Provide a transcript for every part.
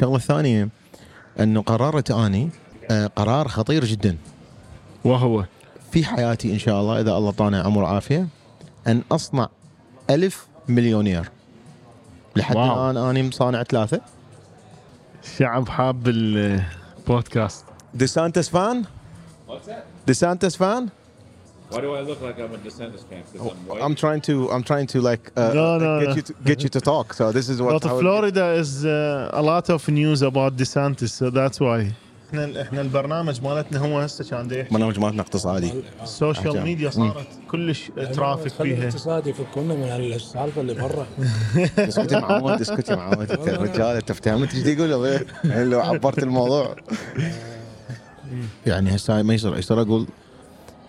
الشغله الثانية انه قررت آني آه، قرار خطير جدا. وهو؟ في حياتي إن شاء الله إذا الله طانا عمر وعافية أن أصنع ألف مليونير لحد wow. الآن آني صانع ثلاثة. الشعب حاب البودكاست. DeSantis fan؟ What's that? DeSantis fan؟ Why do I look like I'm a DeSantis fan? Because I'm white. I'm trying to I'm trying to like uh, No, no, get no. you to, get you to talk. So this is what But how- Florida is uh, a lot of news about DeSantis so that's why إحنا إحنا البرنامج مالتنا هو هسه كان دا يحكي برنامج مالتنا اقتصادي ال social. media صارت كلش traffic خلي فيها الاقتصاد يفكونا من السالفة اللي برا اسكتي معود اسكتي معود انت الرجال انت فهمت إيش يقول هو؟ يعني لو عبرت الموضوع يعني هسه ما يصير يصير أقول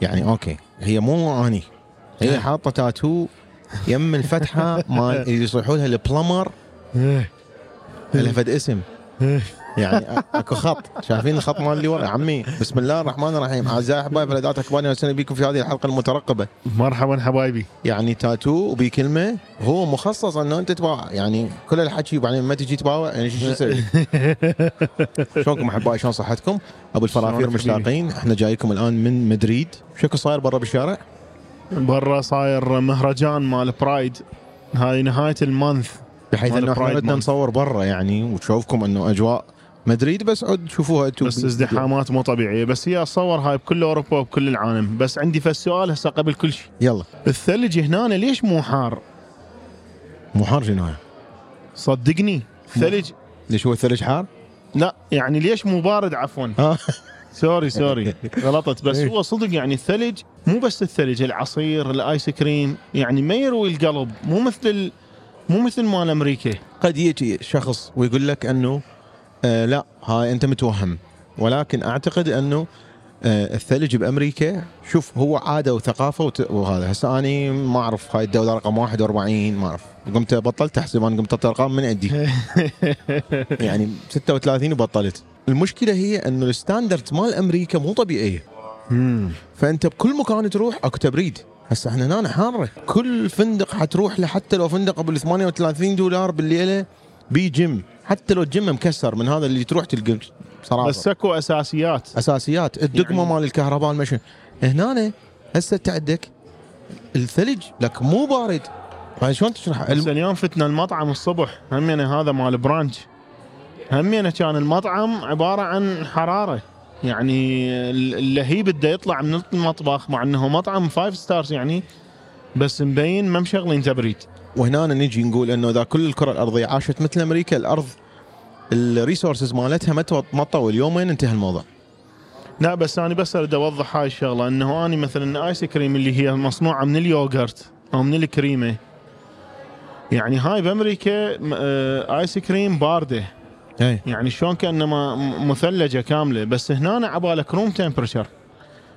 يعني okay هي مو أني. هي حاطة تاتو يم الفتحة مال اللي يصيحوا لها البلمر لها فد اسم يعني أكو خط. شايفين الخط مال اللي ورا؟ عمي بسم الله الرحمن الرحيم. أعزائي أحبائي فلذات اكباني وسهلا بكم في هذه الحلقة المترقبة. مرحبا حبايبي. يعني تاتو وبكلمه هو مخصص إنه أنت تباوع. يعني كل الحكي وبعدين ما تجي تباوع يعني شو تسوي؟ شلونكم أحبائي؟ شلون صحتكم؟ أبو الفرافير؟ مشتاقين. إحنا جايكم الآن من مدريد. شكو صاير برا بالشارع؟ برا صاير مهرجان مال برايد هاي نهاية ال month. بحيث إنه إحنا. نصور برا يعني وتشوفكم إنه أجواء مدريد بس عد شوفوها أنتم بس ازدحامات مو طبيعية. بس هي اصور هاي بكل أوروبا وبكل العالم. بس عندي فس سؤال هسه قبل كل شيء. يلا. الثلج هنا ليش مو حار؟ مو حار شنو؟ صدقني. ثلج. ليش هو الثلج حار؟ لا يعني ليش مو بارد؟ عفوا. ها sorry sorry. غلطت. بس هو صدق يعني الثلج مو بس الثلج العصير الآيس كريم يعني ما يروي القلب مو مثل. مو مثل مال أمريكا. قد يجي شخص ويقول لك أنه آه لا هاي أنت متوهم. ولكن أعتقد أنه آه الثلج بأمريكا شوف هو عادة وثقافة وهذا. هسه أني ما أعرف هاي الدولة رقم 41 ما أعرف. قمت بطلت أحسب أنا قمت ارقام من عندي. يعني 36 وبطلت. المشكلة هي أنه ال standard مال أمريكا مو طبيعية. فأنت بكل مكان تروح أكو تبريد. هسه إحنا هنا حاره كل فندق حتروح له حتى لو فندق ابو 38 دولار بالليلة بي جيم حتى لو الجيم مكسر من هذا اللي تروح تلقى صراحة. بس اكو أساسيات. أساسيات. الدقمة يعني- مال الكهرباء المشي هنا هسه انت عندك الثلج لك مو بارد. شلون تشرح؟ بس اليوم فتنا المطعم الصبح. همينه هذا مال brunch. همينه كان المطعم عبارة عن حرارة. يعني اللهيب بده يطلع من المطبخ مع إنه مطعم five stars يعني بس مبين ما مشغلين تبريد. وهنا نجي نقول إنه إذا كل الكرة الأرضية عاشت مثل أمريكا الأرض ال resources مالتها ما تطول يومين انتهى الموضوع. لا بس أنا بس أريد أوضح هاي الشغلة إنه اني مثلا ice cream اللي هي مصنوعة من اليوغرت أو من الكريمة. يعني هاي بأمريكا آه، ice cream باردة. اي يعني شلون كأنما مثلجة كاملة بس هنا عبالك room temperature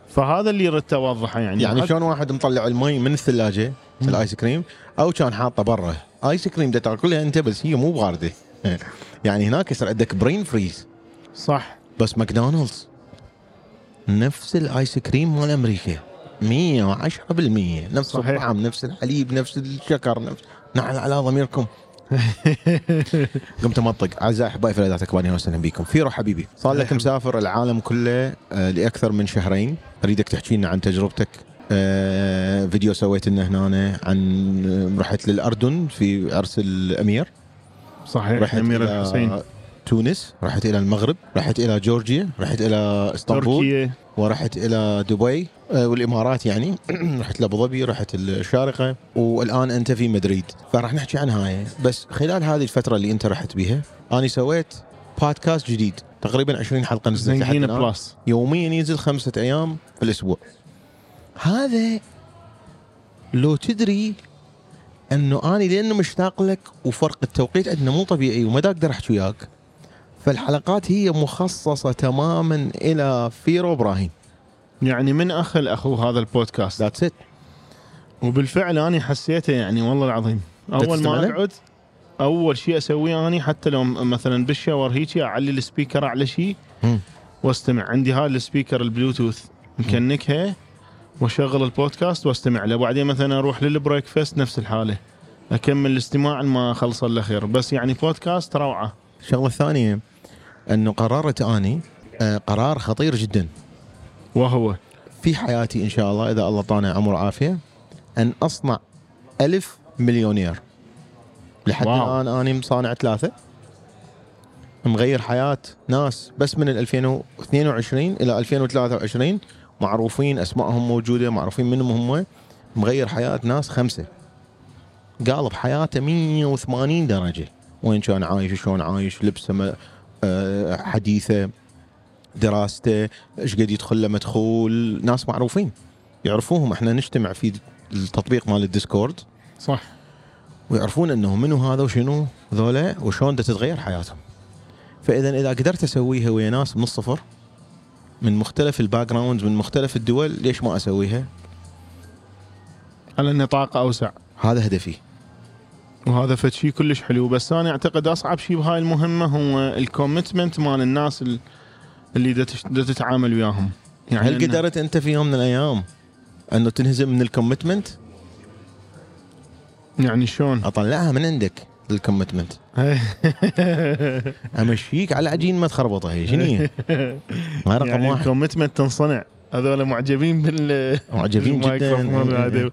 فهذا اللي ردت أوضحه يعني. يعني شلون واحد مطلع المي من الثلاجة ال ice cream أو كان حاطه برا. ice cream دا تأكلها أنت بس هي مو باردة. يعني هناك يصير عندك brain freeze صح. بس ماكدونالدز نفس ال ice cream مال أمريكا. 110% نفس صحيح. الطعم نفس الحليب نفس الشكر نفس نعل على ضميركم. قمت منطق أعزائي أحبائي فلذات اكبادي أهلا وسهلا بكم. فيرو حبيبي. صار لك مسافر العالم كله آه، لأكثر من شهرين. أريدك تحكي لنا عن تجربتك. آه، فيديو سويت لنا هنا عن رحت للأردن في عرس الأمير. صحيح. رحت إلى الحسين. تونس رحت إلى المغرب رحت إلى جورجيا رحت إلى إسطنبول تركيا. ورحت إلى دبي آه، والإمارات يعني. رحت لأبو ظبي رحت الشارقة والآن أنت في مدريد. فراح نحكي عن هاي بس خلال هذه الفترة اللي أنت رحت بيها أنا سويت بودكاست جديد. تقريبا 20 حلقة نزلت لحد. plus يوميا ينزل خمسة أيام في الأسبوع. هذا لو تدري أنه أني لأنه مشتاق لك وفرق التوقيت عندنا مو طبيعي وما أقدر أحكي وياك. فالحلقات هي مخصصة تماما إلى فيرو إبراهيم. يعني من أخ الأخو هذا البودكاست. that's it وبالفعل أني حسيته يعني والله العظيم. أول ما؟ أقعد أول شيء أسويه أني حتى لو مثلا بال shower هيك أعلي ال speaker أعلى شيء. وأستمع. عندي هاي ال speaker ال Bluetooth مكنكها. واشغل البودكاست واستمع له. بعدين مثلا أروح لل breakfast نفس الحالة أكمل الاستماع ما خلص الا خير بس يعني بودكاست روعة. الشغله الثانية أنه قررت أني آه، قرار خطير جدا. وهو؟ في حياتي إن شاء الله إذا الله طانع عمر وعافية أن أصنع ألف مليونير. لحد. الآن أنا مصانع ثلاثة. مغير حياة ناس بس من ال 2022 إلى 2023 معروفين أسمائهم موجودة معروفين منهم هم مغير حياة ناس خمسة. قالب حياته 180 درجة. وين كان عايش شلون عايش لبسه آه، حديثه دراسته إيش قد يدخل له مدخول. ناس معروفين يعرفوهم. إحنا نجتمع في التطبيق مال الديسكورد. صح. ويعرفون انه منو هذا وشنو ذولا وشلون تتغير حياتهم. فإذا إذا قدرت أسويها ويا ناس من الصفر من مختلف ال backgrounds من مختلف الدول ليش ما أسويها؟ على نطاق أوسع. هذا هدفي. وهذا فد شيء كلش حلو. بس أنا أعتقد أصعب شيء بهاي المهمة هو ال commitment مال الناس ال- اللي تتعامل وياهم. يعني هل قدرت أنت في يوم من الأيام أنه تنهزم من ال commitment؟ يعني شلون؟ أطلعها من عندك. ال commitment. أمشيك على عجين ما تخربطها هي شنو هي؟ ما رقم يعني واحد. ال commitment تنصنع. هذول معجبين بال معجبين جدا. الميكروفون هذا.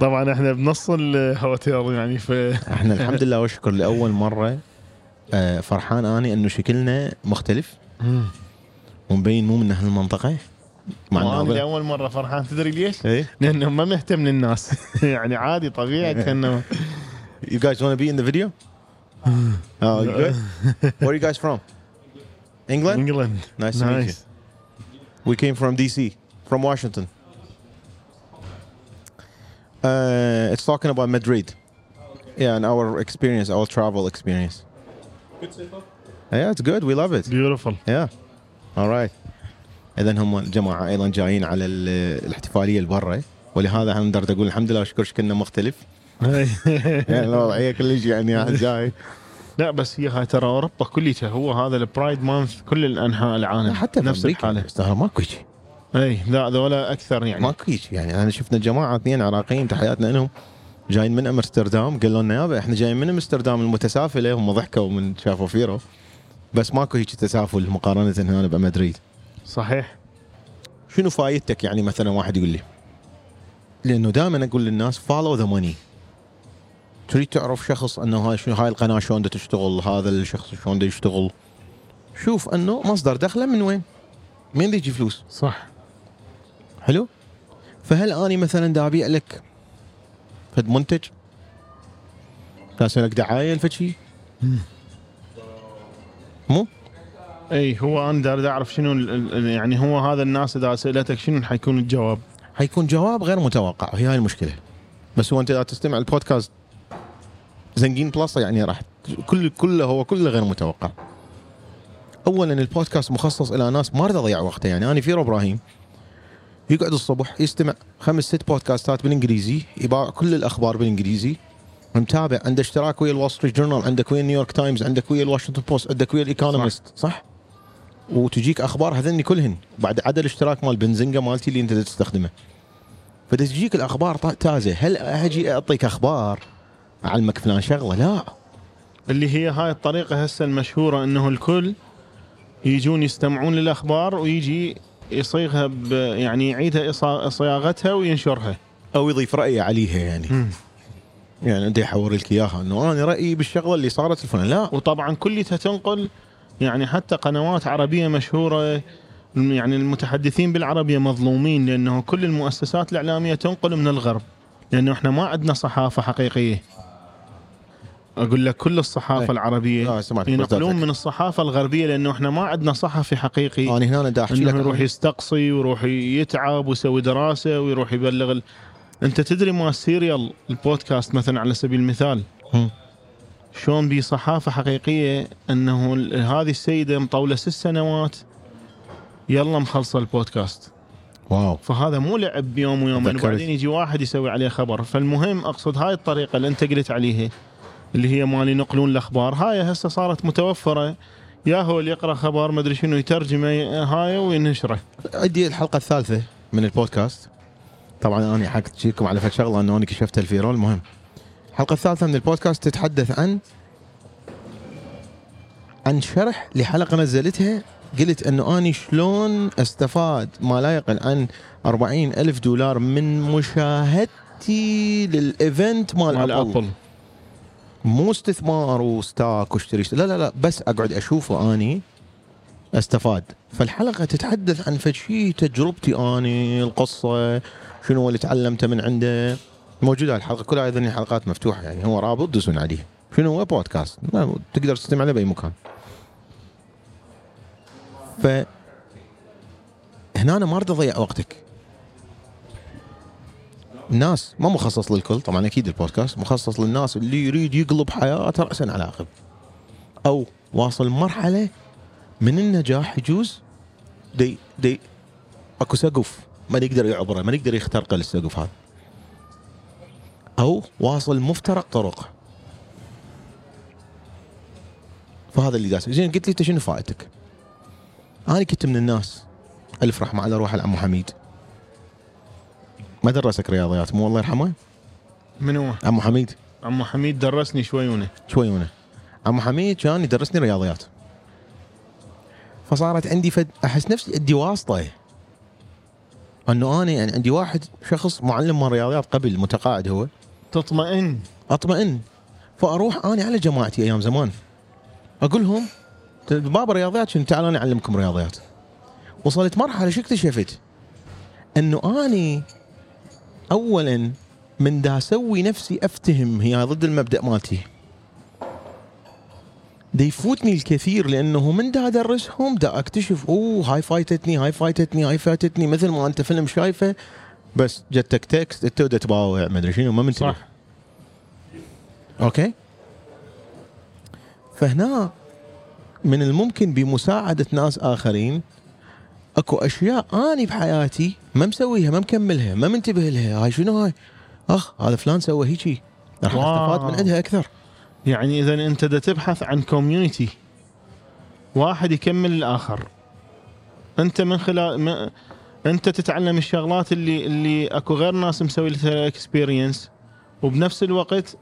طبعا إحنا بنص الهوتيل يعني ف إحنا الحمد لله والشكر لأول مرة آه، فرحان أني أنه شكلنا مختلف. ومبين مو من أهل المنطقة مع انه لأول مرة فرحان. تدري ليش؟ إيه. لأنه ما مهتم للناس. يعني عادي طبيعي كأنه You guys want to be in the video? Oh, you good? Where are you guys from? England? انجلند Nice to meet you. We came from DC, from Washington. Uh, it's talking about Madrid. Yeah, and our experience, our travel experience. Yeah, it's good. We love it. بيوتيفول Yeah. All right. اذا هم الجماعه ايضا جايين على ال- الاحتفاليه اللي برا ولهذا انا نقدر اقول الحمد لله شكر شكلنا مختلف يعني الوضعيه كلش يعني جاي. لا بس هي هاي ترى أوروبا كلها هو هذا ال pride month كل الأنحاء العالم حتى في نفس الحالة. استغرب ماكو شيء. اي لا ذولا أكثر يعني. ماكو شيء يعني. أنا شفنا جماعة اثنين عراقيين تحياتنا لهم جايين من أمستردام قالوا لنا يابا إحنا جايين من أمستردام المتسافله هم ضحكوا من شافوا فيرو. بس ماكو هيك تسافل مقارنة هنا بمدريد صحيح. شنو فايدتك يعني مثلا واحد يقول لي؟ لأنه دائما أقول للناس follow the money تريد تعرف شخص أنه هاي شنو هاي القناة شلون دا تشتغل هذا الشخص شلون دا يشتغل شوف أنه مصدر دخله من وين؟ دا يجي فلوس؟ صح حلو؟ فهل أني مثلا دا أبيع لك فد منتج؟ دا أسوي لك دعاية لفد شيء؟ مو؟ اي هو أنا داري أعرف شنو يعني هو هذا الناس إذا سألتك شنو حيكون الجواب حيكون جواب غير متوقع هي هاي المشكلة بس هو أنت إذا تستمع البودكاست زنقين plus يعني راح كل كله هو كله غير متوقع. اولا البودكاست مخصص إلى ناس ما اضيع وقته. يعني أنا فيرو إبراهيم يقعد الصبح يستمع خمس ست بودكاستات بالإنجليزي يباوع كل الأخبار بالإنجليزي متابع عنده اشتراك ويا الول ستريت جورنال عندك ويا نيويورك تايمز عندك ويا الواشنطن بوست عندك ويا الإيكونومست. صح. صح؟ وتجيك أخبار هذني كلهن بعد عدا الاشتراك مال بزنقا مالتي اللي أنت تستخدمه. فتجيك الأخبار تازة هل أجي أعطيك أخبار؟ أعلمك فلان شغلة لا. اللي هي هاي الطريقة هسه المشهورة إنه الكل يجون يستمعون للأخبار ويجي يصيغها ب يعني يعيدها صياغتها وينشرها. أو يضيف رايه عليها يعني. يعني انت يحور لك إياها إنه أنا رأيي بالشغلة اللي صارت الفلان لا. وطبعا كلها تنقل يعني حتى قنوات عربية مشهورة يعني المتحدثين بالعربية مظلومين لأنه كل المؤسسات الإعلامية تنقل من الغرب لأنه إحنا ما عندنا صحافة حقيقية. أقول لك كل الصحافة إيه. العربية سمعت ينقلون. من الصحافة الغربية لأنه إحنا ما عندنا صحفي حقيقي أنا هنا دا أحكي لك يروح يستقصي ويروح يتعب ويسوي دراسة ويروح يبلغ ال... أنت تدري مال Serial ال podcast مثلا على سبيل المثال. شلون بي صحافة حقيقية إنه هذه السيدة مطولة ست سنوات يلا مخلصة البودكاست wow فهذا مو لعب بيوم ويومين. وبعدين يجي واحد يسوي عليه خبر فالمهم أقصد هاي الطريقة اللي أنت قلت عليها اللي هي مال ينقلون الأخبار. هاي هسه صارت متوفرة. يا هو اللي يقرأ خبر ما أدري شنو يترجمه هاي وينشره. عندي الحلقة الثالثة من البودكاست. طبعا أنا حكيت لكم على فد شغله انه أنا كشفت الفيرو المهم الحلقة الثالثة من البودكاست تتحدث عن عن شرح لحلقة نزلتها. قلت إنه اني شلون أستفاد ما لا يقل عن 40 ألف دولار من مشاهدتي لل event مال, مال أبل. أبل. مو استثمار و stock واشتري لا لا لا بس أقعد أشوفه أني أستفاد. فالحلقة تتحدث عن فشي تجربتي أني القصة شنو اللي تعلمته من عنده. موجودة الحلقة كلها أيضا الحلقات مفتوحة يعني هو رابط دزون عليه. شنو هو بودكاست؟ تقدر تستمع له بأي مكان. ف هنا أنا ما اريد أضيع وقتك. الناس ما مخصص للكل طبعا أكيد البودكاست مخصص للناس اللي يريد يقلب حياته راسا على عقب أو واصل مرحلة من النجاح يجوز دي دي أكو سقف ما يقدر يعبره ما يقدر يخترقه السقف هذا. أو واصل مفترق طرق. فهذا اللي داس زين قلت لي أنت شنو فائدتك؟ أنا كنت من الناس ألف رحمة على روح العمو حميد ما درسك رياضيات؟ مو الله يرحمه؟ من هو؟ عمو حميد. عمو حميد درسني شويونه شوي هنا. عمو حميد كان يدرسني رياضيات. فصارت عندي فد أحس نفسي ادي واسطة. أنه أنا يعني عندي واحد شخص معلم من رياضيات قبل متقاعد هو. تطمئن. أطمئن. فأروح أنا على جماعتي أيام زمان. أقول لهم بابا رياضيات شنو؟ تعال أنا أعلمكم رياضيات. وصلت مرحلة شو اكتشفت؟ أنه اني اولا من دا أسوي نفسي أفتهم هي ضد المبدأ مالتي. دا يفوتني الكثير لأنه من دا أدرسهم دا أكتشف أوه هاي فايتتني هاي فايتتني هاي فايتتني مثل ما أنت فيلم شايفه. بس جتك text أنت ودا تباوع ما أدري شنو ما منتبه. صح. okay؟ فهنا من الممكن بمساعدة ناس آخرين اكو اشياء اني بحياتي ما مسويها ما مكملها ما منتبه لها. هاي شنو هاي؟ اخ هذا فلان سوى هيجي. راح. استفاد من عندها أكثر. يعني إذا أنت دا تبحث عن community واحد يكمل الآخر. أنت من خلال ما أنت تتعلم الشغلات اللي اللي أكو غير ناس مسوي لها experience وبنفس الوقت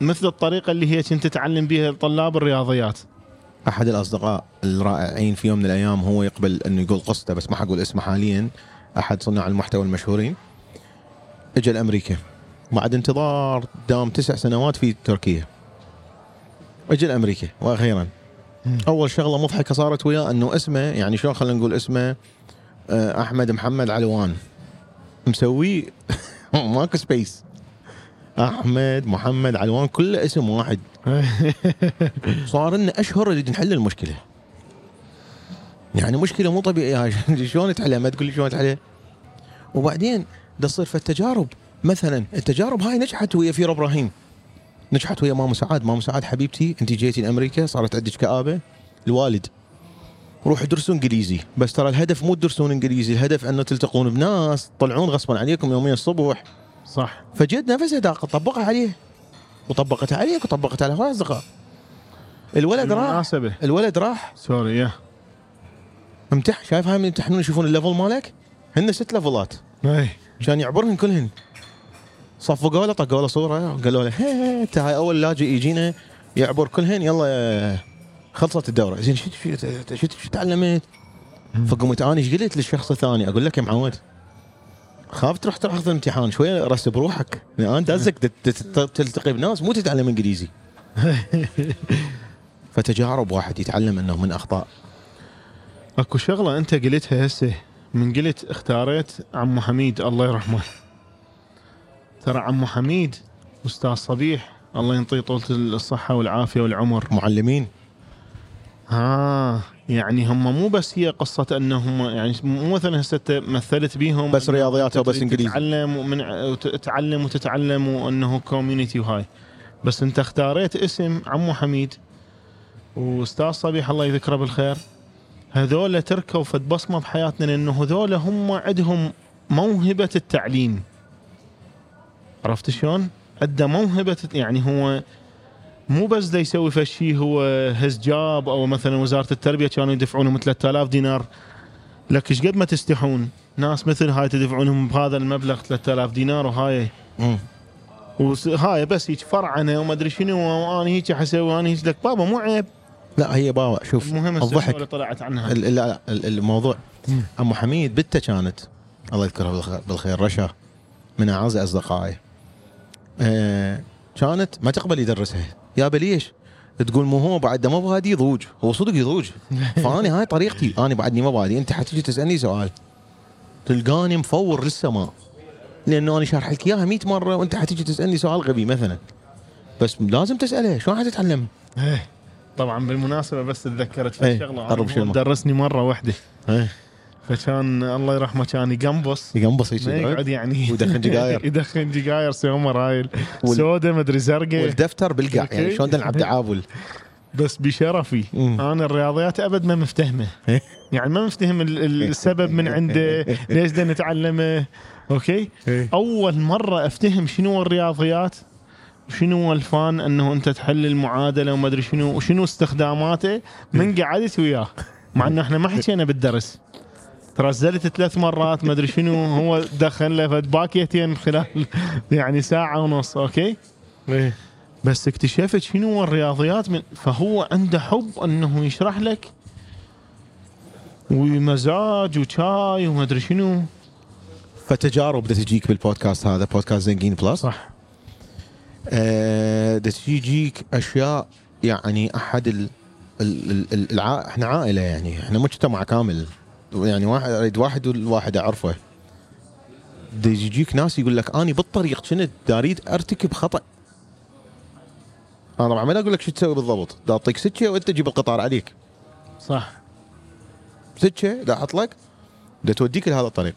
مثل الطريقة اللي هي كنت تتعلم بها طلاب الرياضيات. أحد الأصدقاء الرائعين في يوم من الأيام هو يقبل أنه يقول قصته بس ما حقول اسمه حاليا. أحد صناع المحتوى المشهورين. اجى لأمريكا. بعد انتظار دام تسع سنوات في تركيا. اجى لأمريكا وأخيرا. أول شغلة مضحكة صارت وياه أنه اسمه يعني شلون خلينا نقول اسمه آه، أحمد محمد علوان. مسوي ماكو سبيس أحمد محمد علوان كله اسم واحد. صار لنا أشهر نريد نحل المشكلة. يعني مشكلة مو طبيعية. هاي شلون تحلها؟ ما تقول لي شلون تحلها. وبعدين تصير في التجارب. مثلا التجارب هاي نجحت ويا فيرا إبراهيم. نجحت ويا ماما سعاد. ماما سعاد حبيبتي أنت جيتي لأمريكا صارت عندك كآبة. الوالد. روحوا درسوا إنجليزي. بس ترى الهدف مو تدرسون إنجليزي. الهدف أنه تلتقون بناس تطلعون غصبا عليكم يوميا الصبح. صح. فجد نفسها طبقها عليه. وطبقتها عليك وطبقتها على اصدقاء الولد راح الولد راح سوري يا. امتح شايف هاي من يمتحنون يشوفون ال level مالك؟ هن ست ليفلات. إي. كان يعبرهن كلهن. صفقوا له طقوا له صورة قالوا له انت هاي أول لاجئ يجينا يعبر كلهن يلا خلصت الدورة. زين شو تعلمت؟ فقمت أنا إيش قلت للشخص الثاني؟ أقول لك يا معود. خاف تروح تاخذ الامتحان شوية رس بروحك. لأن انت دازك تت- تت- تلتقي بناس مو تتعلم إنجليزي. فتجارب واحد يتعلم إنه من أخطاء. أكو شغلة أنت قلتها هسه من قلت اختاريت عمو حميد الله يرحمه. ترى عمو حميد أستاذ صبيح الله ينطيه طولة الصحة والعافية والعمر. معلمين. ها يعني هم مو بس هي قصة أنهم يعني مو مثلا هسه مثلت بيهم بس رياضيات أو بس إنجليزي. تتعلم ومن وتتعلم وتتعلم وأنه كوميونتي وهاي. بس أنت اختاريت اسم عمو حميد وأستاذ صبيح الله يذكره بالخير. هذول تركوا فد بصمة بحياتنا لأنه هذول هم عندهم موهبة التعليم. عرفت شلون؟ عنده موهبة يعني هو مو بس دا يسوي فشي هو هز جاب أو مثلا وزارة التربية كانوا يدفعونهم 3000 دينار. لك إيش قد ما تستحون؟ ناس مثل هاي تدفعونهم بهذا المبلغ 3000 دينار وهاي. وهاي بس هيك فرعنه وما أدري شنو وأنا هيك حسوي وأنا هيك. لك بابا مو عيب. لا هي باوع شوف المهم الضحك. اللي طلعت عنها. لا لا ال- الموضوع. ام حميد بنته كانت الله يذكرها بالخير, رشا من أعز اصدقائي آه كانت ما تقبل يدرسها. يا ليش؟ تقول مو هو بعد ما بادي يضوج. هو صدق يضوج. فاني هاي طريقتي. أنا بعدني ما بادي أنت حتيجي تسألني سؤال. تلقاني مفور للسماء. لأنه أنا شارح لك إياها 100 مرة وأنت حتيجي تسألني سؤال غبي مثلا. بس لازم تسأله. شلون حتتعلم؟ إيه. طبعا بالمناسبة بس تذكرت في إيه، شغلة. درسني مرة واحدة. إيه، فكان الله يرحمه كان يقنبص يقنبص هيك يقعد يعني. ويدخن جقاير. يدخن جقاير سيومه رايل وال- سودا مدري زرقاء. والدفتر بالقع يعني أوكي. شلون نلعب تعابل بس بشرفي. مم. أنا الرياضيات أبد ما مفتهمة. إيه. يعني ما مفتهم ال- ال- السبب من عنده ليش بدنا نتعلمه. okay؟ إيه. أول مرة أفتهم شنو الرياضيات وشنو هو ال fun أنه أنت تحل المعادلة وما أدري شنو وشنو استخداماته من قعدت وياه. مع أنه إحنا ما حكينا بالدرس. ترزلت ثلاث مرات ما أدري شنو هو دخل له باكيتين خلال يعني ساعة ونص okay؟ بس اكتشفت شنو هو الرياضيات من فهو عنده حب إنه يشرح لك ومزاج وشاي وما أدري شنو. فتجارب بدها تجيك بالبودكاست هذا بودكاست زنقين بلس. صح. بدها تجيك أشياء يعني أحد ال ال ال ال الع... إحنا عائلة يعني إحنا مجتمع كامل. يعني واحد أريد واحد والواحد أعرفه. يجيك ناس يقول لك أني بالطريق كنت أريد أرتكب خطأ. أنا طبعا ما أقول لك شو تسوي بالضبط. دا أعطيك سكة وأنت تجيب القطار عليك. صح. سكة دا أحط لك. دا توديك لهذا الطريق.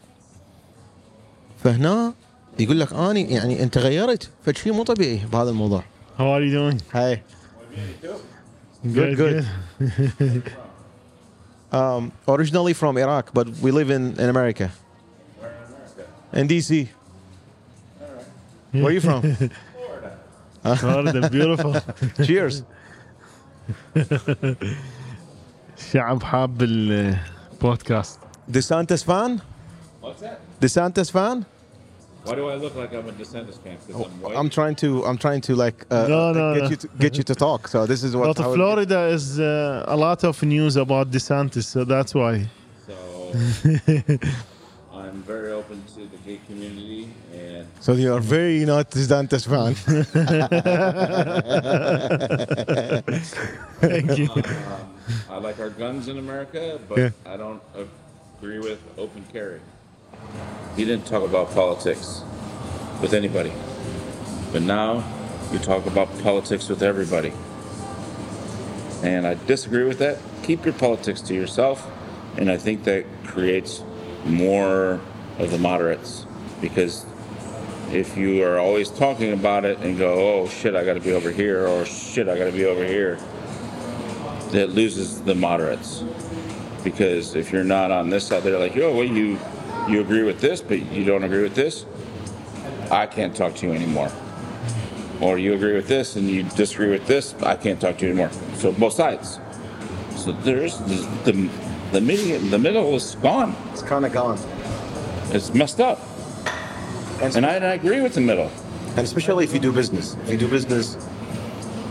فهنا يقول لك أني يعني أنت غيرت فشيء مو طبيعي بهذا الموضوع. How are you doing? Good, good. um, originally from Iraq, but we live in, in America. In DC. Where are you from? Florida, beautiful. Cheers. شعب حاب البودكاست DeSantis fan? What's that? DeSantis fan? Why do I look like I'm a DeSantis fan? Because I'm white. I'm trying to I'm trying to like uh, No, no, get no. you to, get you to talk. So this is what But how it- Florida is uh, a lot of news about DeSantis, so that's why. So I'm very open to the gay community, and So you are very not DeSantis fan. Thank you. um, I like our guns in America, but Yeah. I don't agree with open carry. He didn't talk about politics with anybody, but now you talk about politics with everybody, and I disagree with that. Keep your politics to yourself, and I think that creates more of the moderates because if you are always talking about it and go, oh shit, I got to be over here, or shit, I got to be over here, that loses the moderates. Because if you're not on this side, they're like, oh, well, you you agree with this, but you don't agree with this. I can't talk to you anymore. Or you agree with this and you disagree with this. I can't talk to you anymore. So both sides. So there's the the, the middle the middle is gone. it's kind of gone. It's messed up. And, And I, and I agree with the middle. and especially if you do business. If you do business,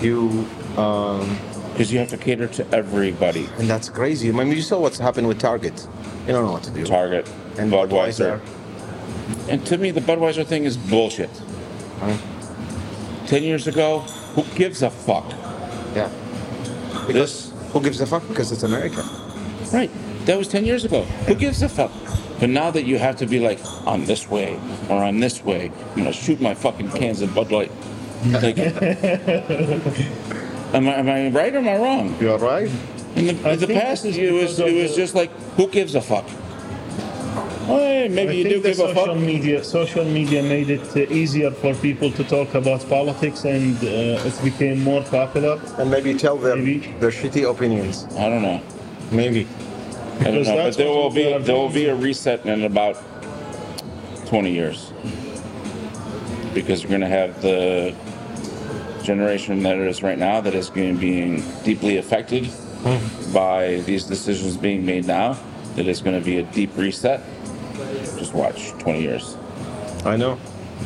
you um, Because you have to cater to everybody. and that's crazy. I mean, you saw what's happened with Target. You don't know what to do. Target, and Budweiser. And to me, the Budweiser thing is bullshit. Ten years ago, who gives a fuck? Yeah. This, Who gives a fuck? Because it's America. right? That was ten years ago. Who gives a fuck? But now that you have to be like on this way or on this way, I'm gonna shoot my fucking cans of Bud Light. Like, am I am I right or am I wrong? You are right. In the, in the past, it was it was just like, who gives a fuck? Well, maybe you do give a fuck. media, social media made it uh, easier for people to talk about politics, and uh, it became more popular. And maybe tell them Maybe. their shitty opinions. I don't know. Maybe. I don't Because know, but there will be there will be a reset in about twenty years because we're going to have the generation that is right now that is going to be deeply affected by these decisions being made now. That is going to be a deep reset. Just watch twenty years. I know.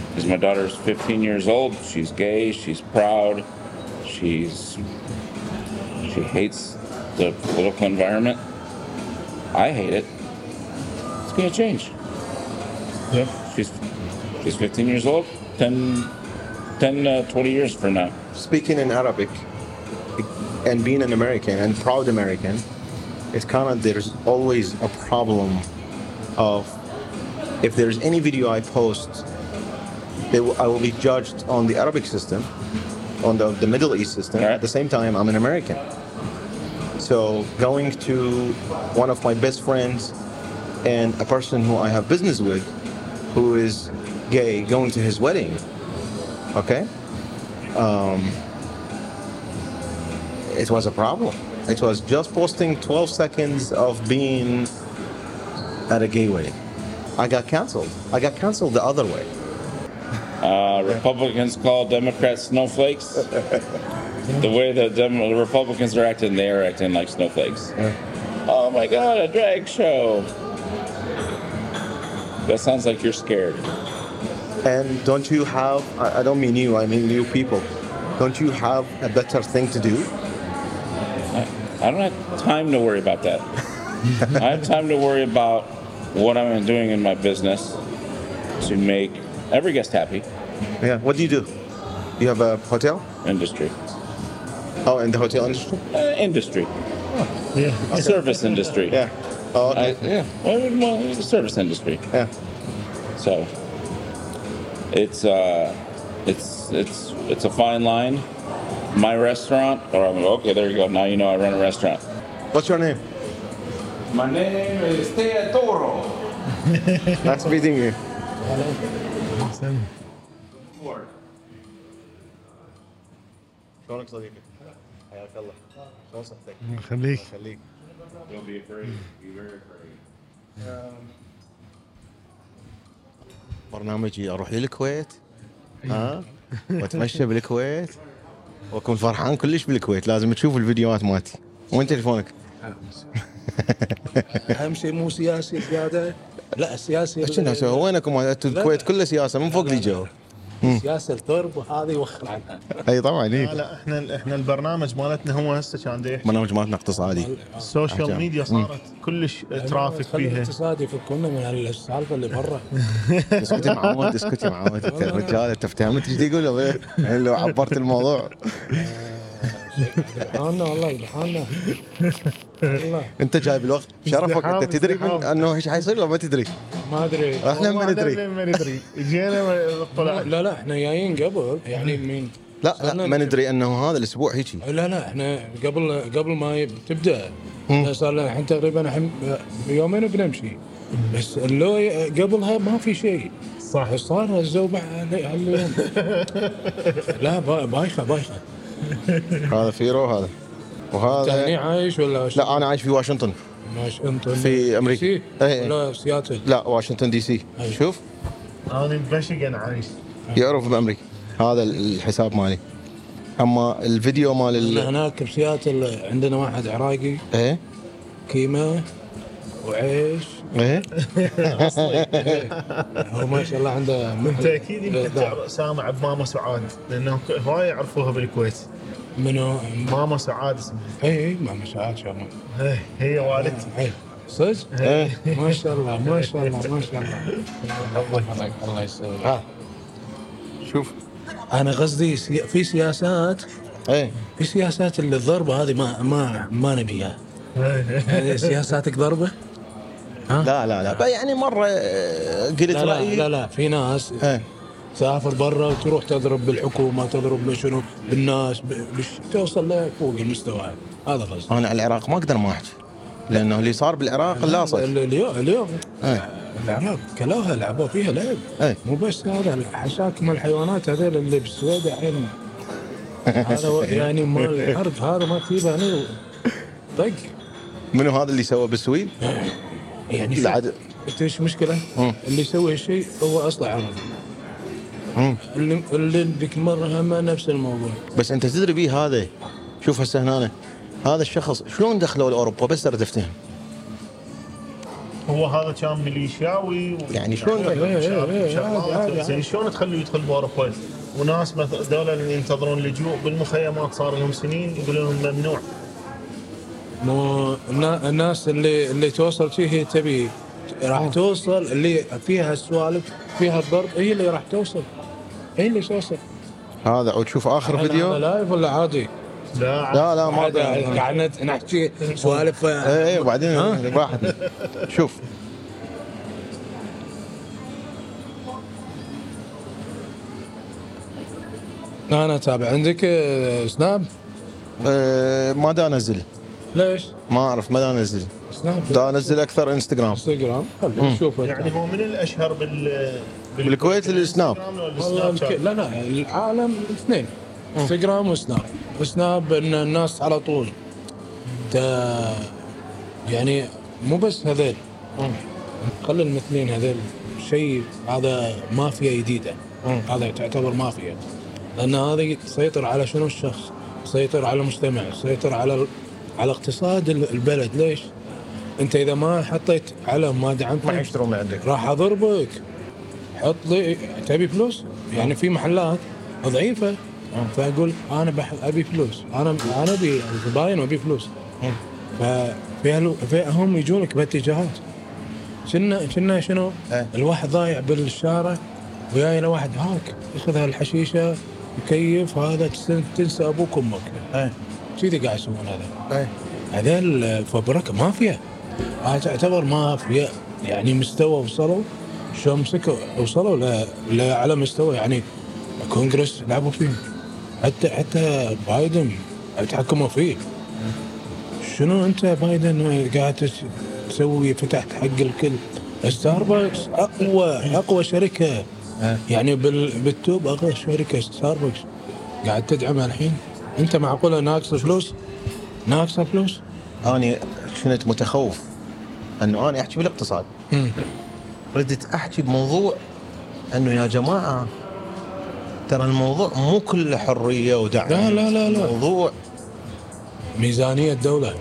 Because my daughter's 15 years old. She's gay. She's proud. She's She hates the political environment. I hate it. It's going to change. Yeah. She's she's 15 years old. 10, 10 uh, 20 years from now. speaking in Arabic and being an American and proud American, it's kind of there's always a problem of if there's any video I post, will, I will be judged on the Arabic system, on the, the Middle East system. Right. At the same time, I'm an American. So going to one of my best friends and a person who I have business with, who is gay, going to his wedding. Okay um, it was a problem. It was just posting 12 seconds of being at a gay wedding. I got canceled. I got canceled the other way. Uh, Republicans call Democrats snowflakes. the way the, Dem- the Republicans are acting, they are acting like snowflakes. Oh my God, a drag show. That sounds like you're scared. And don't you have, I I don't mean you, I mean you people, don't you have a better thing to do? I, I don't have time to worry about that. I have time to worry about what I'm doing in my business to make every guest happy. Yeah, what do you do? You have a hotel? Industry. Oh, in the hotel industry? Uh, industry. Yeah. Service industry. Yeah. Oh, I, yeah. Well, well, it's a service industry. yeah. So it's uh, it's it's it's a fine line. My restaurant, or I'm okay. There you go. Now you know I run a restaurant. What's your name? My name is Teodoro. Nice meeting you. شلونك صديقي؟ حياك الله. شلون صحتك؟ خليك خليك. Don't be afraid. Be very afraid. برنامجي أروح للكويت ها وأتمشى بالكويت وأكون فرحان كلش بالكويت لازم تشوف الفيديوهات مالتي وين تليفونك؟ اهم شيء مو سياسي زيادة؟ لا السياسي شنو هسه وينكم؟ أنتم الكويت كله سياسة من فوق لي جو. سياسة الضرب وهذه وخر عنها. أي طبعا لا اي لا إحنا إحنا البرنامج مالتنا هو هسه كان دي برنامج مالتنا اقتصادي. ال social. media صارت كلش ترافيك فيها. الاقتصادي يفكونا من السالفة اللي برا. اسكتي معود اسكتي معود انت الرجال أنت فهمت إيش يقول ولا إيه؟ لو عبرت الموضوع. سبحاننا والله سبحاننا والله انت جايب الوقت شرفك انت تدري. إنه إيش حيصير ولا ما تدري؟ ما أدري. إحنا ما ندري. ما ندري. جينا طلع لا لا إحنا جايين قبل. يعني من لا لا ما ندري إنه هذا الأسبوع هيجي. لا لا إحنا قبل قبل ما تبدأ. صار لنا الحين تقريبا الحين يومين بنمشي. بس اللو قبلها ما في شيء. صح. صار الزوبع هاليوم لا با- بايخة بايخة. هذا فيرو هذا. انت هني وهذا عايش ولا شو؟ لا أنا عايش في واشنطن. انت في أمريكا. سي؟ إيه. ولا سياتل. لا واشنطن دي سي. أي. شوف. أنا بمشيغن عايش. يعرف بأمريكا. هذا الحساب مالي. أما الفيديو مال ال... هناك بسياتل عندنا واحد عراقي. إيه؟ كيمة وعيش. إيه؟ هو ما شاء الله عنده أنت أكيد يمكن سامع بماما سعاد لأنه هواي يعرفوها بالكويت. منو؟ ماما سعاد اسمها. اي اي ما ساعات شاء الله هي- هي والدتي. اي صدق؟ إيه. ما شاء الله ما شاء الله ما شاء الله. الله الله يسلمك. ها شوف. أنا قصدي. في سياسات. إيه. في سياسات اللي الضربة هذه ما ما ما نبيها. سياساتك ضربة؟ لا لا لا. يعني مرة آه، قلت لا لا, رأيي. لا لا. في ناس إيه تسافر برا وتروح تضرب بالحكومة تضرب بشنو؟ بالناس بش توصل لفوق المستوى. هذا قصدي أنا على العراق ما أقدر ما أحكي. لأنه اللي صار بالعراق لاصق ال- اليوم اليوم. العراق كلوها لعبوا فيها لعب. إيه مو بس هذا حشاكم الحيوانات هذول اللي بالسويد الحين. هذا يعني مال الحرب هذا ما تجيبه هنا طق. منو هذا اللي سوى بالسويد؟ يعني شوف، عاد أنت إيش المشكلة؟ مم. اللي يسوي هالشيء هو أصلا عربي مم. اللي اللي ذيك المره هم نفس الموضوع. بس أنت تدري بيه هذا؟ شوف هسه هنا. هذا الشخص شلون دخلوا لأوروبا؟ بس ترى تفتهم. هو هذا كان ميليشياوي و- يعني شلون يعني إيه، إيه، إيه، شلون تخليه يدخل بأوروبا؟ وناس مثلا دول اللي ينتظرون لجوء بالمخيمات صار لهم سنين يقولون لهم ممنوع. مو النا- الناس اللي اللي توصل شيء هي تبي راح توصل اللي فيها السوالف فيها الضرب هي اللي راح توصل. هي اللي توصل. هذا وتشوف آخر هذا فيديو. live ولا عادي؟ لا. لا لا ما قاعد نحكي سوالف. إيه وبعدين واحد. شوف. أنا اتابع عندك آه، سناب؟ آه، ما دا انزل ليش؟ ما أعرف ما انزل سناب دا انزل أكثر انستغرام انستغرام خلي نشوفه يعني هو من الأشهر بال بالكويت السناب. والله الك... لا لا العالم الاثنين انستغرام وسناب. سناب إن الناس على طول. ت... يعني مو بس هذيل. خلي المثلين هذيل. شيء هذا مافيا جديدة. هذا تعتبر مافيا. لأن هذه تسيطر على شنو الشخص؟ تسيطر على المجتمع تسيطر على على اقتصاد ال- البلد. ليش؟ انت إذا ما حطيت علم ما دعمت ما يشترون من عندك. راح أضربك. حط لي تبي فلوس؟ يعني في محلات ضعيفه فأقول أنا بح... أبي فلوس. أنا أنا أبي زباين وأبي فلوس. ففي هلو- في هم يجونك باتجاهات كنا كنا شنو؟ إيه. الواحد ضايع بالشارع وياي له واحد هاك. ياخذ هالحشيشة يكيف هذا تنسى- أبوك وأمك. كذي قاعد يسوون هذا؟ إيه. هذول فبركه مافيا. هذا تعتبر مافيا. يعني مستوى وصلوا. شو مسكوا وصلوا ل- لأعلى مستوى. يعني الكونغرس لعبوا فيه. حتى حتى بايدن تحكموا فيه. شنو أنت بايدن قاعد تس- تسوي فتحت حق الكل؟ ستاربكس اقوى أقوى شركة. يعني بال بال top أقوى شركة ستاربكس قاعد تدعمها الحين؟ انت معقوله ناقص فلوس؟ ناقصه فلوس؟ أنا كنت متخوف انه أنا احكي بالاقتصاد. ردت احكي بموضوع أنه يا جماعة ترى الموضوع مو كله حرية ودعم. لا لا لا لا. الموضوع ميزانية دوله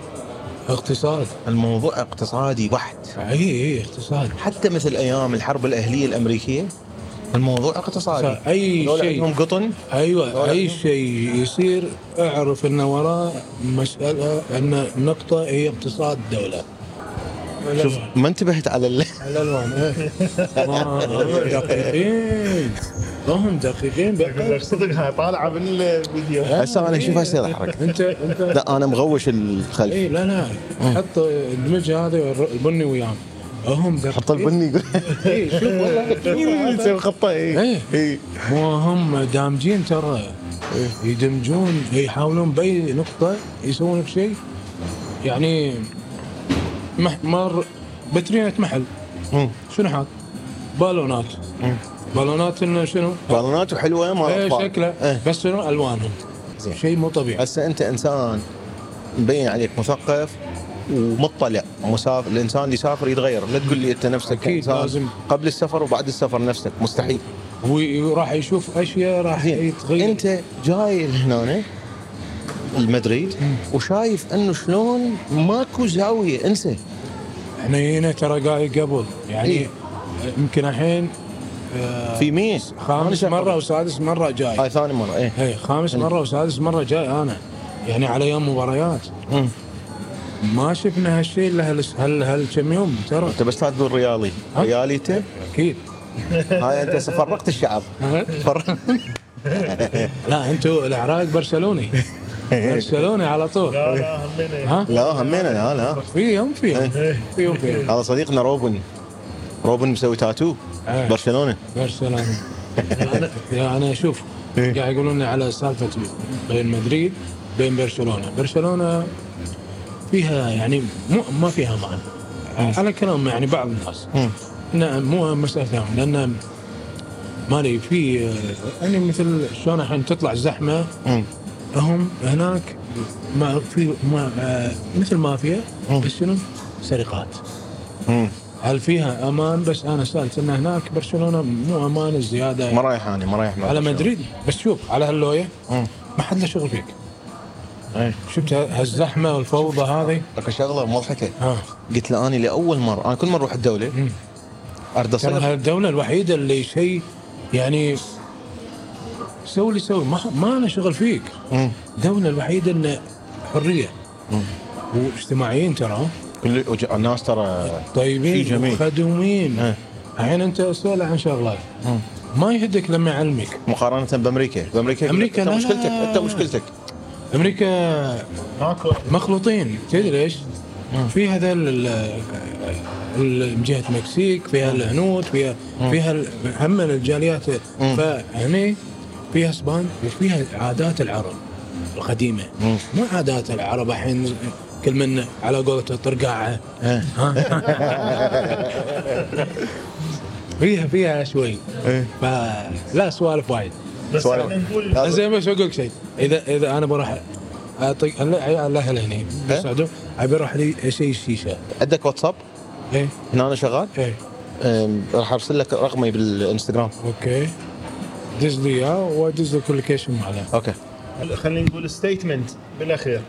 اقتصاد. الموضوع اقتصادي بحت. أي أي اقتصاد. حتى مثل أيام الحرب الأهلية الأمريكية الموضوع اقتصادي. أي شيء. عندهم قطن. أيوه أي شيء يصير اعرف إن وراه مسألة إن نقطة هي اقتصاد الدولة شوف ما انتبهت على ال... الالوان ما- دقيقين. هم دقيقين. صدق هاي طالعة بالفيديو. هسه أنا شوف هسه يضحك أنت أنت. لا أنا مغوش الخلف. اي لا لا. حط الدمج هذا البني وياهم. هم حط البني يقول اي شوف والله. يسوي خطه اي إيه. اي مو هم دامجين ترى. يدمجون يحاولون بأي نقطة يسوون لك شيء. يعني مر بترينة محل. شنو حاط؟ بالونات. بالونات إنه شنو؟ بالونات وحلوة ما إيه. شكله. إيه. بس شنو؟ ألوانهم. شيء مو طبيعي. هسه أنت إنسان مبين عليك مثقف. ومطلع. مسافر الإنسان اللي يسافر يتغير. لا تقول لي أنت نفسك إنسان لازم. قبل السفر وبعد السفر نفسك. مستحيل. وراح يشوف أشياء راح يتغير. أنت جاي هنا المدريد وشايف أنه شلون ماكو زاوية. أنسى. إحنا هنا ترى قاعد قبل. يعني إيه. يمكن الحين في مين خامس مرة وسادس مرة جاي. هاي ثاني مرة. إيه. اي خامس مرة وسادس مرة جاي أنا. يعني على يوم مباريات. ما شفنا هالشيء إلا هال هال كم يوم ترى. أنت بس لا تقول ريالي؟ رياليته أكيد. هاي أنت فرقت الشعب. لا أنتم العراق برشلوني. برشلوني على طول. لا لا همينه ها؟ لا همينا لا لا. فيهم فيهم فيهم فيهم هذا صديقنا روبن. روبن مسوي تاتو. إيه. برشلونة. برشلوني أنا أنا أشوف إيه. قاعد يقولون لي على سالفة بين مدريد بين برشلونة. برشلونة فيها يعني مو ما فيها معنى على كلام يعني بعض الناس. نعم مو مسألة فهم لأن مالي في يعني مثل شلون الحين تطلع زحمة مم. هم هناك ما في ما مثل مافيا. بس شنو؟ سرقات. هل فيها أمان بس أنا سألت إن هناك برشلونة مو أمان الزيادة ما رايح أنا ما رايح مع على. مدريد بس شوف على هاللوية. ما حد له شغل فيك إيه. شفت هالزحمة والفوضى هذه؟ لك شغلة مضحكة. ها. قلت له اني لأول مرة أنا كل مرة أروح الدولة. أرد أصير. هالدولة الوحيدة اللي شيء يعني سوي اللي سوي. ما ما أنا شغل فيك. الدولة الوحيدة إنه حرية. مم. واجتماعيين ترى. كل الناس ترى طيبين. وخدومين إيه. الحين أنت اسال عن شغلات ما يهدك لما يعلمك. مقارنة بأمريكا. بأمريكا أمريكا أنت مشكلتك. أنت مشكلتك. أمريكا مخلوطين. تدري ليش؟ في هذا جهة المكسيك فيها الهنود فيها فيها ال- هم الجاليات. فهني فيها إسبان وفيها عادات العرب القديمة. مو عادات العرب الحين كل من على قولته طرقاعه. فيها فيها شوي. فلا سوالف وايد. بس نقول. زين بس أقول لك شيء. اذا إذا أنا بروح اعطيك لا لا هلا هني. إيه؟ بالسعوديه أبي أروح لي شيء الشيشه عندك واتساب؟ إيه. هنا أنا شغال؟ إيه. راح أرسل لك رقمي بالإنستغرام. okay. دز لي اياه وادز لك ال location ماله okay. خلينا نقول statement بالأخير.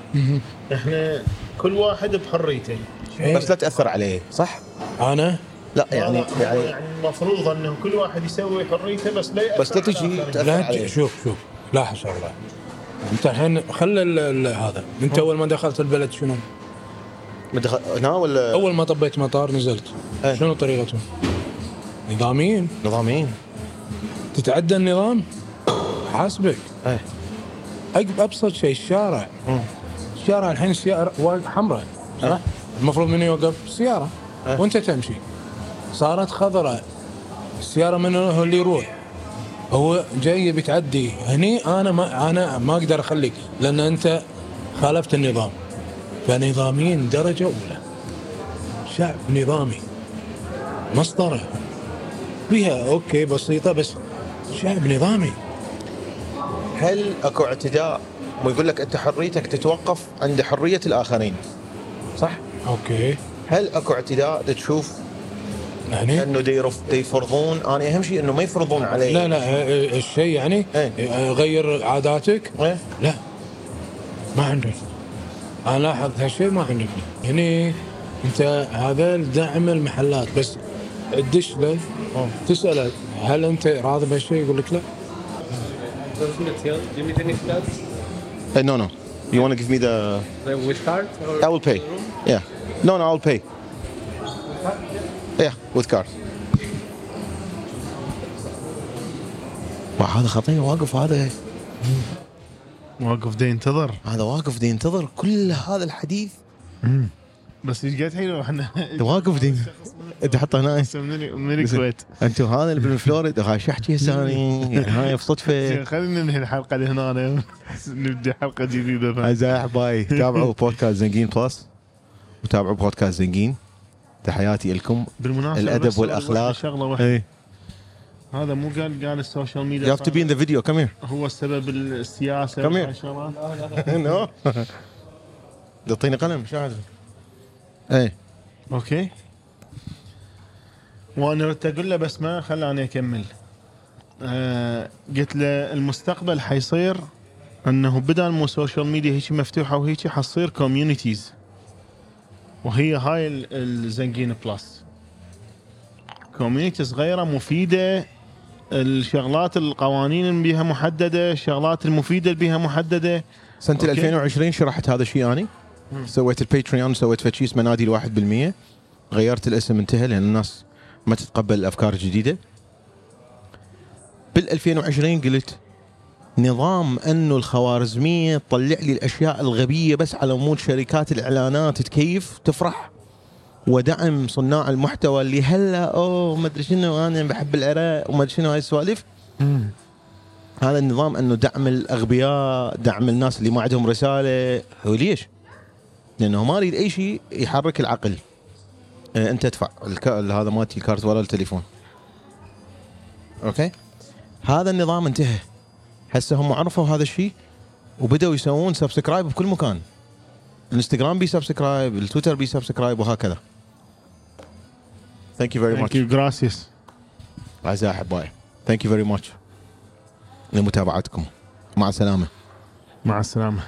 إحنا كل واحد بحريته. إيه. بس لا تأثر عليه صح؟ أنا؟ لا يعني يعني المفروض انه كل واحد يسوي حريته بس لا يأثر بس لا تجي لا شوف شوف. لاحظ شغله انت الحين خلى هذا. انت أول ما دخلت البلد شنو؟ مدخل هنا ولا أول ما طبيت مطار نزلت. إيه. شنو طريقتهم؟ نظاميين. نظاميين. تتعدى النظام؟ حاسبك. إيه. أبسط شيء الشارع. الشارع الحين السياره واقف حمراء صح؟ المفروض منه يوقف؟ السياره أه. وأنت تمشي. صارت خضراء. السيارة من هو اللي يروح؟ هو جاي بتعدي هني أنا ما أنا ما أقدر أخليك لأن أنت خالفت النظام. فنظاميين درجة أولى. شعب نظامي. مسطرة. فيها okay بسيطة بس شعب نظامي. هل أكو اعتداء؟ ويقول لك أنت حريتك تتوقف عند حرية الآخرين. صح؟ okay. هل أكو اعتداء تشوف هني إنه دي يرف- دي يفرضون أنا أهم شيء إنه ما يفرضون علي لا لا الشيء يعني إيه. آه، غير عاداتك؟ إيه؟ لا. ما عندك. أنا لاحظ هالشيء ما عندك. هني أنت هذا دعم المحلات. بس تدش له. تسأله هل أنت راضي بهالشيء؟ يقول لك لا. cards? Uh, no no. You want to give me the with card? Or I will pay. Yeah. No no I'll pay. Yeah with card. وهذا خطير واقف هذا. واقف دي ينتظر. هذا واقف دي ينتظر كل هذا الحديث. بس إيش قد حلو إحنا واقف دي. إنت حطه هنا. من الكويت. أنتم هذا اللي بالفلوريدا هاي شو أحكي هسه؟ يعني هاي بصدفة. زين، خلينا ننهي الحلقة لهنا. نبدأ حلقة جديدة. اعزائي أحبائي تابعوا بودكاست زنقين بلس. وتابعوا بودكاست زنقين تحياتي لكم. بالمناسبة الأدب والأخلاق. شغلة واحدة. إيه. هذا مو قال قال ال social media have to be in the video. Come here. هو السبب السياسة. وهاي الشغلات. no. تعطيني قلم شو إيه. okay. وأنا ردت أقول له بس ما خلاني أكمل. آه قلت له المستقبل حيصير أنه بدل مو social media هيك مفتوحة وهيك حتصير communities وهي هاي ال- الزنقين plus community صغيرة مفيدة. الشغلات القوانين اللي بيها محددة الشغلات المفيدة اللي بيها محددة. سنة okay. 2020 شرحت هذا الشيء اني سويت ال Patreon سويت فد شيء اسمه نادي الواحد بالمية. غيرت الاسم انتهى لأن الناس ما تتقبل الأفكار الجديدة. بال 2020 قلت نظام انه الخوارزمية تطلع لي الأشياء الغبية بس على مود شركات الإعلانات تكيف تفرح. ودعم صناع المحتوى اللي هلا أوه ما أدري شنو أنا بحب العراق وما أدري شنو هاي السوالف. هذا النظام أنه دعم الأغبياء دعم الناس اللي ما عندهم رسالة. هو ليش؟ لأنه ما أريد أي شيء يحرك العقل. آه، أنت ادفع. هذا مالتي الكارت ولا التليفون. okay؟ هذا النظام انتهى. هسه هم عرفوا هذا الشيء وبدأوا يسوون subscribe بكل مكان. الانستغرام بي subscribe التويتر بي subscribe وهكذا. thank you very thank much you gracias اعزائي أحبائي. thank you very much لمتابعتكم. مع السلامة. مع السلامة.